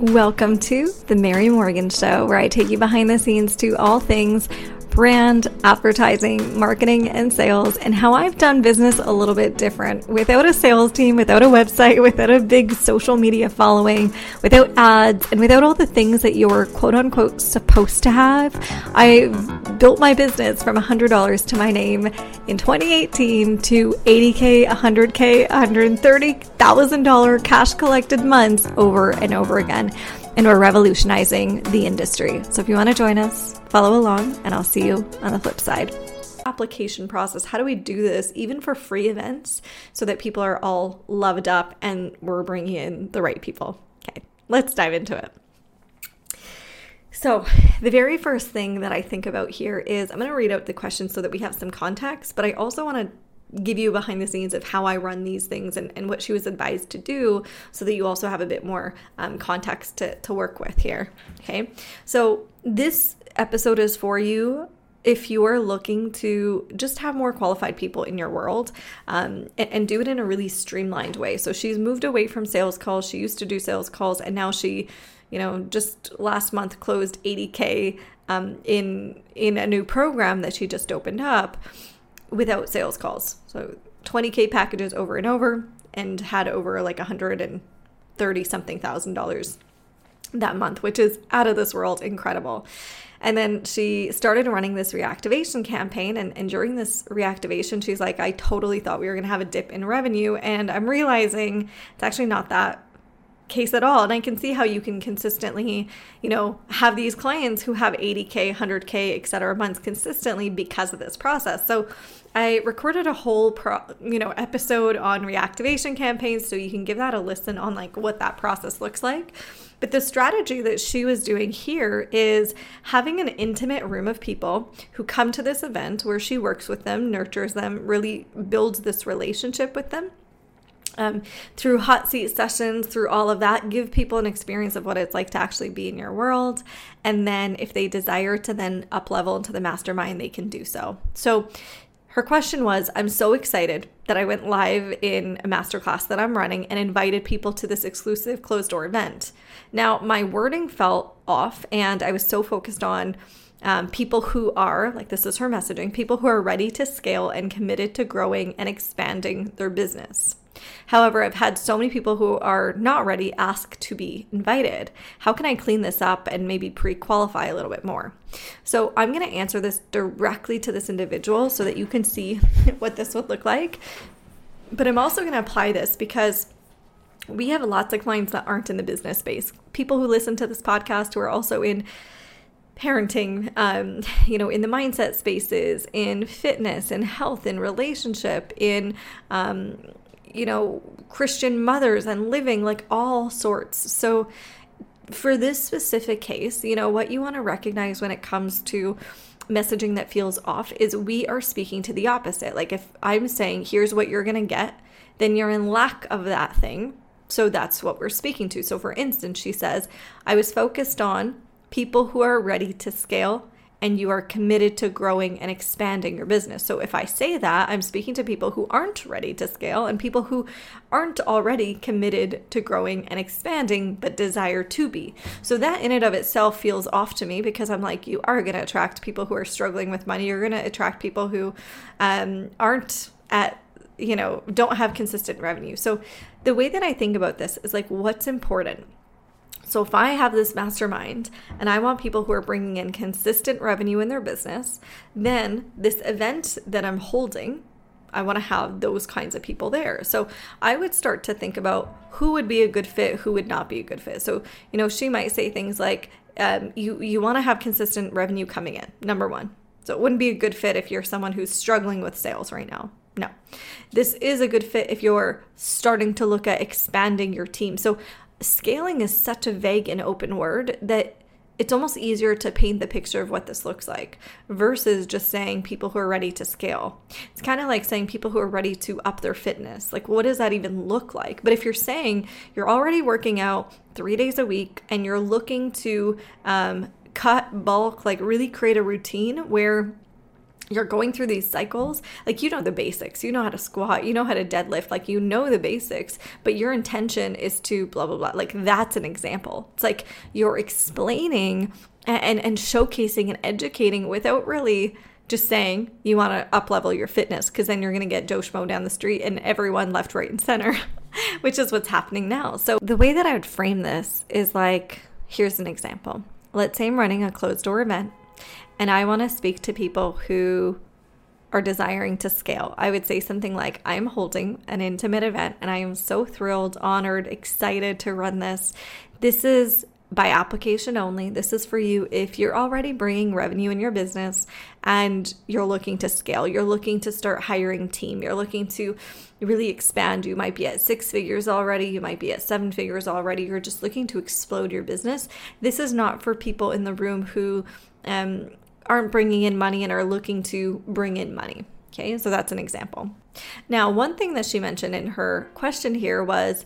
Welcome to The Mary Morgan Show, where I take you behind the scenes to all things brand, advertising, marketing, and sales, and how I've done business a little bit different without a sales team, without a website, without a big social media following, without ads, and without all the things that you're quote unquote supposed to have. I built my business from $100 to my name in 2018 to 80K, 100K, $130,000 cash collected months over and over again and we're revolutionizing the industry. So if you want to join us, follow along, and I'll see you on the flip side. Application process. How do we do this even for free events so that people are all loved up and we're bringing in the right people? Okay, let's dive into it. So, the very first thing that I think about here is I'm going to read out the questions so that we have some context, but I also want to give you behind the scenes of how I run these things and, and what she was advised to do so that you also have a bit more um, context to, to work with here. Okay. So this episode is for you if you are looking to just have more qualified people in your world um, and, and, do it in a really streamlined way. So she's moved away from sales calls. She used to do sales calls and now she, you know, just last month closed 80K um, in in a new program that she just opened up without sales calls. So 20K packages over and over and had over like 130 something thousand dollars that month, which is out of this world incredible. And then she started running this reactivation campaign. And, and during this reactivation, she's like, I totally thought we were going to have a dip in revenue. And I'm realizing it's actually not that case at all. And I can see how you can consistently, you know, have these clients who have 80K, 100K, et cetera months consistently because of this process. So I recorded a whole pro, you know, episode on reactivation campaigns. So you can give that a listen on like what that process looks like. But the strategy that she was doing here is having an intimate room of people who come to this event where she works with them, nurtures them, really builds this relationship with them um, through hot seat sessions, through all of that, give people an experience of what it's like to actually be in your world. And then if they desire to then up level into the mastermind, they can do so. So her question was I'm so excited that I went live in a masterclass that I'm running and invited people to this exclusive closed door event. Now, my wording felt off, and I was so focused on um, people who are, like this is her messaging, people who are ready to scale and committed to growing and expanding their business. However, I've had so many people who are not ready ask to be invited. How can I clean this up and maybe pre qualify a little bit more? So, I'm going to answer this directly to this individual so that you can see what this would look like. But I'm also going to apply this because we have lots of clients that aren't in the business space, people who listen to this podcast who are also in parenting, um, you know, in the mindset spaces, in fitness, in health, in relationship, in um, you know, Christian mothers and living, like all sorts. So, for this specific case, you know, what you want to recognize when it comes to messaging that feels off is we are speaking to the opposite. Like, if I'm saying, here's what you're going to get, then you're in lack of that thing. So, that's what we're speaking to. So, for instance, she says, I was focused on people who are ready to scale and you are committed to growing and expanding your business. So if I say that, I'm speaking to people who aren't ready to scale and people who aren't already committed to growing and expanding but desire to be. So that in and of itself feels off to me because I'm like, you are going to attract people who are struggling with money. You're going to attract people who um, aren't at you know, don't have consistent revenue. So the way that I think about this is like, what's important? So if I have this mastermind and I want people who are bringing in consistent revenue in their business, then this event that I'm holding, I want to have those kinds of people there. So I would start to think about who would be a good fit, who would not be a good fit. So, you know, she might say things like, um, you, you want to have consistent revenue coming in, number one. So it wouldn't be a good fit if you're someone who's struggling with sales right now. No. This is a good fit if you're starting to look at expanding your team. So scaling is such a vague and open word that it's almost easier to paint the picture of what this looks like versus just saying people who are ready to scale. It's kind of like saying people who are ready to up their fitness. Like, what does that even look like? But if you're saying you're already working out three days a week and you're looking to um, cut bulk, like really create a routine where you're going through these cycles, like you know the basics, you know how to squat, you know how to deadlift, like you know the basics, but your intention is to blah blah blah. Like that's an example. It's like you're explaining and and showcasing and educating without really just saying you want to up level your fitness because then you're going to get Joe Schmo down the street and everyone left, right, and center, which is what's happening now. So the way that I would frame this is like here's an example. Let's say I'm running a closed door event and I want to speak to people who are desiring to scale. I would say something like, I'm holding an intimate event and I am so thrilled, honored, excited to run this. This is by application only. This is for you if you're already bringing revenue in your business and you're looking to scale. You're looking to start hiring team. You're looking to really expand. You might be at six figures already. You might be at seven figures already. You're just looking to explode your business. This is not for people in the room who um, aren't bringing in money and are looking to bring in money. Okay, so that's an example. Now, one thing that she mentioned in her question here was,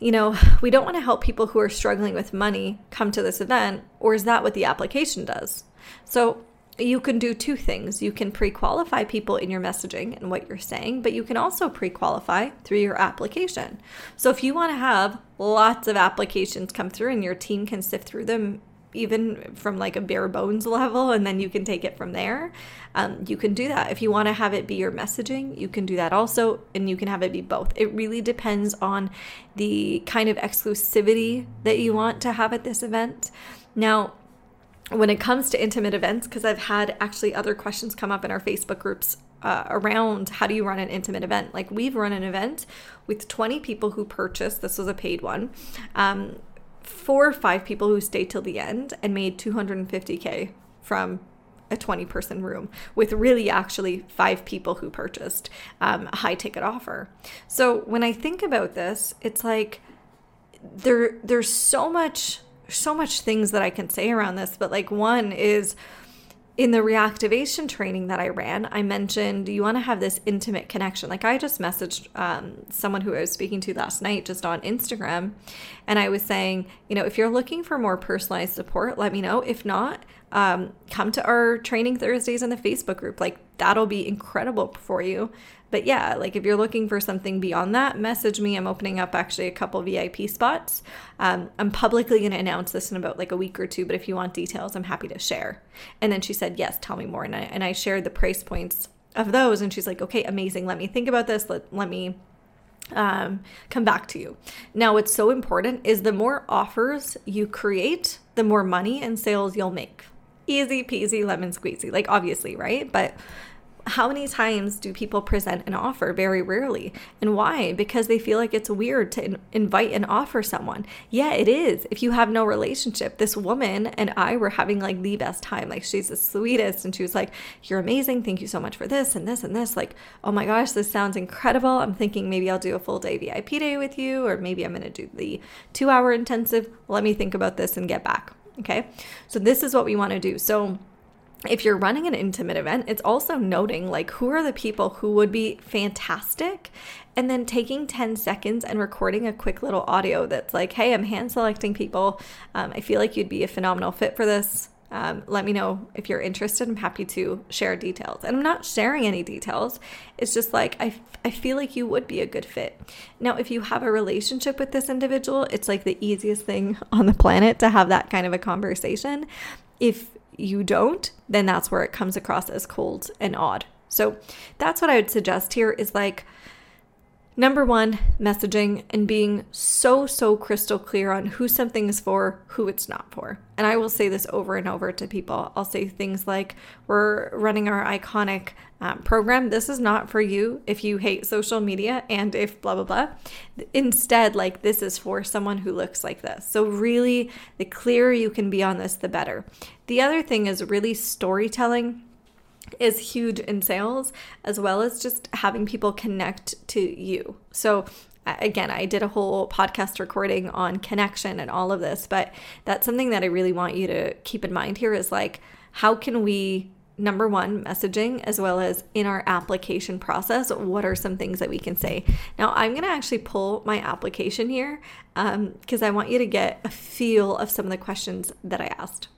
you know, we don't want to help people who are struggling with money come to this event, or is that what the application does? So, you can do two things. You can pre qualify people in your messaging and what you're saying, but you can also pre qualify through your application. So, if you want to have lots of applications come through and your team can sift through them even from like a bare bones level, and then you can take it from there. Um, you can do that. If you want to have it be your messaging, you can do that also, and you can have it be both. It really depends on the kind of exclusivity that you want to have at this event. Now, when it comes to intimate events, because I've had actually other questions come up in our Facebook groups uh, around how do you run an intimate event. Like we've run an event with 20 people who purchased, this was a paid one. Um, four or five people who stayed till the end and made 250K from a 20 person room with really actually five people who purchased um, a high ticket offer. So when I think about this, it's like there there's so much so much things that I can say around this, but like one is in the reactivation training that I ran, I mentioned you want to have this intimate connection. Like I just messaged um, someone who I was speaking to last night just on Instagram, and I was saying, you know, if you're looking for more personalized support, let me know. If not, um, come to our training Thursdays in the Facebook group. Like that'll be incredible for you. But yeah, like if you're looking for something beyond that, message me. I'm opening up actually a couple VIP spots. Um, I'm publicly going to announce this in about like a week or two, but if you want details, I'm happy to share. And then she said, Yes, tell me more. And I, and I shared the price points of those. And she's like, Okay, amazing. Let me think about this. Let, let me um, come back to you. Now, what's so important is the more offers you create, the more money and sales you'll make. Easy peasy lemon squeezy, like obviously, right? But how many times do people present an offer? Very rarely. And why? Because they feel like it's weird to in- invite and offer someone. Yeah, it is. If you have no relationship, this woman and I were having like the best time. Like, she's the sweetest. And she was like, You're amazing. Thank you so much for this and this and this. Like, oh my gosh, this sounds incredible. I'm thinking maybe I'll do a full day VIP day with you, or maybe I'm going to do the two hour intensive. Let me think about this and get back. Okay. So, this is what we want to do. So, if you're running an intimate event, it's also noting like who are the people who would be fantastic and then taking 10 seconds and recording a quick little audio that's like, hey, I'm hand selecting people. Um, I feel like you'd be a phenomenal fit for this. Um, let me know if you're interested. I'm happy to share details. And I'm not sharing any details. It's just like, I, I feel like you would be a good fit. Now, if you have a relationship with this individual, it's like the easiest thing on the planet to have that kind of a conversation. If you don't, then that's where it comes across as cold and odd. So that's what I would suggest here is like number one, messaging and being so, so crystal clear on who something is for, who it's not for. And I will say this over and over to people. I'll say things like, We're running our iconic um, program. This is not for you if you hate social media and if blah, blah, blah. Instead, like, this is for someone who looks like this. So, really, the clearer you can be on this, the better. The other thing is really storytelling is huge in sales, as well as just having people connect to you. So, again, I did a whole podcast recording on connection and all of this, but that's something that I really want you to keep in mind here is like, how can we number one, messaging, as well as in our application process, what are some things that we can say? Now, I'm going to actually pull my application here because um, I want you to get a feel of some of the questions that I asked.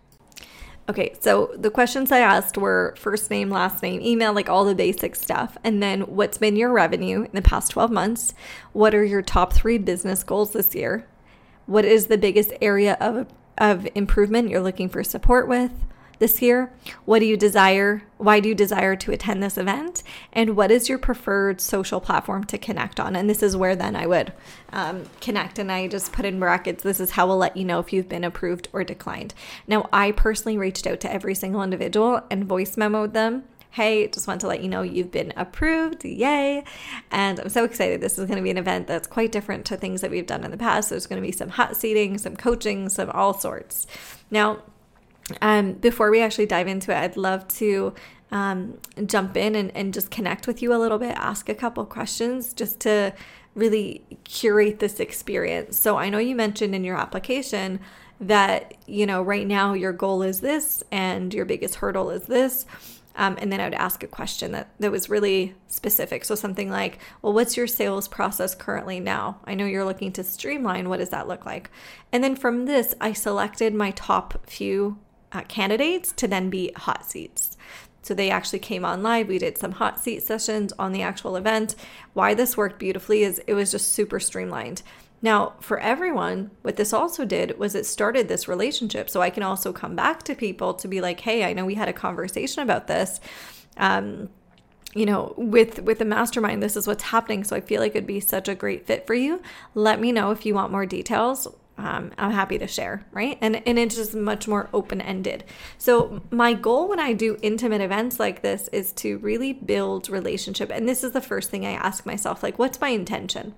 Okay, so the questions I asked were first name, last name, email, like all the basic stuff. And then what's been your revenue in the past 12 months? What are your top three business goals this year? What is the biggest area of, of improvement you're looking for support with? This year? What do you desire? Why do you desire to attend this event? And what is your preferred social platform to connect on? And this is where then I would um, connect. And I just put in brackets this is how we'll let you know if you've been approved or declined. Now, I personally reached out to every single individual and voice memoed them hey, just want to let you know you've been approved. Yay. And I'm so excited. This is going to be an event that's quite different to things that we've done in the past. There's going to be some hot seating, some coaching, some all sorts. Now, um, before we actually dive into it, I'd love to um, jump in and, and just connect with you a little bit, ask a couple questions just to really curate this experience. So I know you mentioned in your application that, you know, right now your goal is this and your biggest hurdle is this. Um, and then I would ask a question that, that was really specific. So something like, well, what's your sales process currently now? I know you're looking to streamline. What does that look like? And then from this, I selected my top few uh, candidates to then be hot seats. So they actually came on live. We did some hot seat sessions on the actual event. Why this worked beautifully is it was just super streamlined. Now, for everyone, what this also did was it started this relationship. So I can also come back to people to be like, hey, I know we had a conversation about this. Um, you know with with the mastermind this is what's happening so i feel like it'd be such a great fit for you let me know if you want more details um, I'm happy to share, right? And and it's just much more open ended. So my goal when I do intimate events like this is to really build relationship. And this is the first thing I ask myself, like, what's my intention?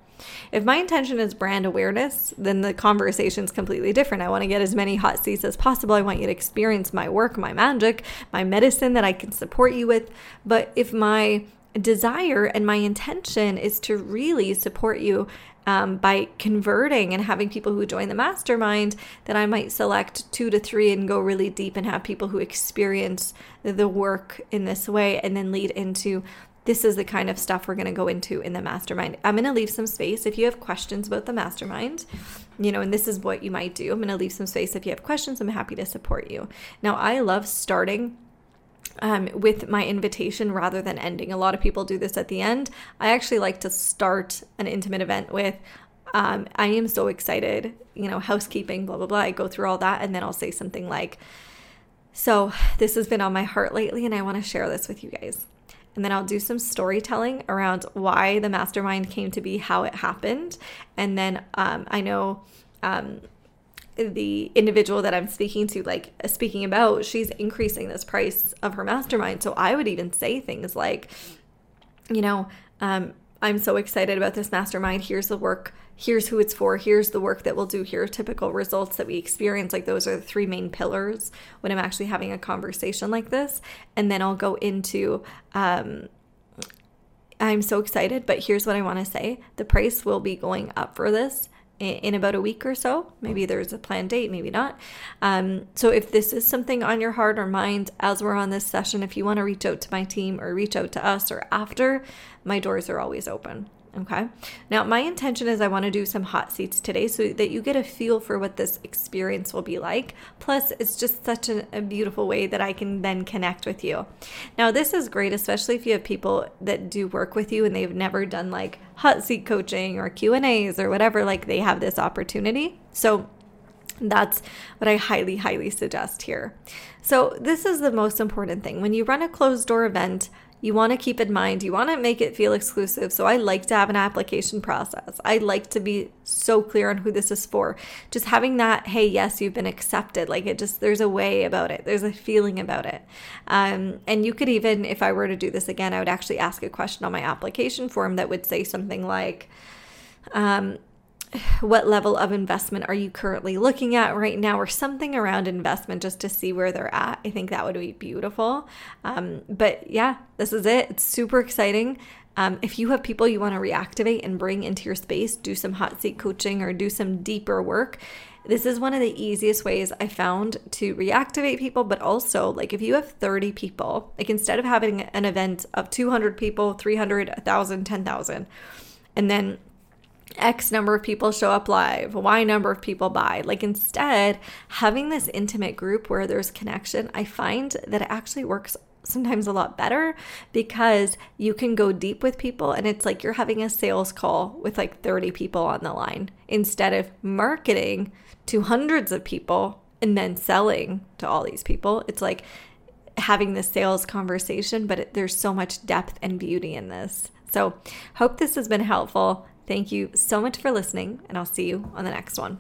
If my intention is brand awareness, then the conversation is completely different. I want to get as many hot seats as possible. I want you to experience my work, my magic, my medicine that I can support you with. But if my desire and my intention is to really support you um, by converting and having people who join the mastermind, that I might select two to three and go really deep and have people who experience the work in this way and then lead into this is the kind of stuff we're going to go into in the mastermind. I'm going to leave some space if you have questions about the mastermind, you know, and this is what you might do. I'm going to leave some space if you have questions. I'm happy to support you. Now, I love starting um, with my invitation rather than ending. A lot of people do this at the end. I actually like to start an intimate event with, um, I am so excited, you know, housekeeping, blah, blah, blah. I go through all that and then I'll say something like, So this has been on my heart lately and I want to share this with you guys. And then I'll do some storytelling around why the mastermind came to be, how it happened. And then um, I know um, the individual that I'm speaking to, like uh, speaking about, she's increasing this price of her mastermind. So I would even say things like, you know, um, I'm so excited about this mastermind. Here's the work. Here's who it's for. Here's the work that we'll do. Here typical results that we experience. Like those are the three main pillars when I'm actually having a conversation like this. And then I'll go into, um, I'm so excited, but here's what I want to say the price will be going up for this in about a week or so. Maybe there's a planned date, maybe not. Um, so, if this is something on your heart or mind as we're on this session, if you want to reach out to my team or reach out to us or after, my doors are always open. Okay. Now, my intention is I want to do some hot seats today so that you get a feel for what this experience will be like. Plus, it's just such a, a, beautiful way that I can then connect with you. Now, this is great, especially if you have people that do work with you and they've never done like hot seat coaching or Q&As or whatever, like they have this opportunity. So, that's what I highly, highly suggest here. So, this is the most important thing. When you run a closed door event, you want to keep in mind, you want to make it feel exclusive. So I like to have an application process. I like to be so clear on who this is for. Just having that, hey, yes, you've been accepted. Like it just, there's a way about it, there's a feeling about it. Um, and you could even, if I were to do this again, I would actually ask a question on my application form that would say something like, um, what level of investment are you currently looking at right now or something around investment just to see where they're at. I think that would be beautiful. Um, but yeah this is it. It's super exciting. Um, if you have people you want to reactivate and bring into your space do some hot seat coaching or do some deeper work this is one of the easiest ways I found to reactivate people, but also like if you have 30 people, like instead of having an event of 200 people, 300, 1,000, 10,000, and then X number of people show up live, Y number of people buy. Like instead, having this intimate group where there's connection, I find that it actually works sometimes a lot better because you can go deep with people and it's like you're having a sales call with like 30 people on the line instead of marketing to hundreds of people and then selling to all these people. It's like having the sales conversation, but it, there's so much depth and beauty in this. So, hope this has been helpful. Thank you so much for listening, and I'll see you on the next one.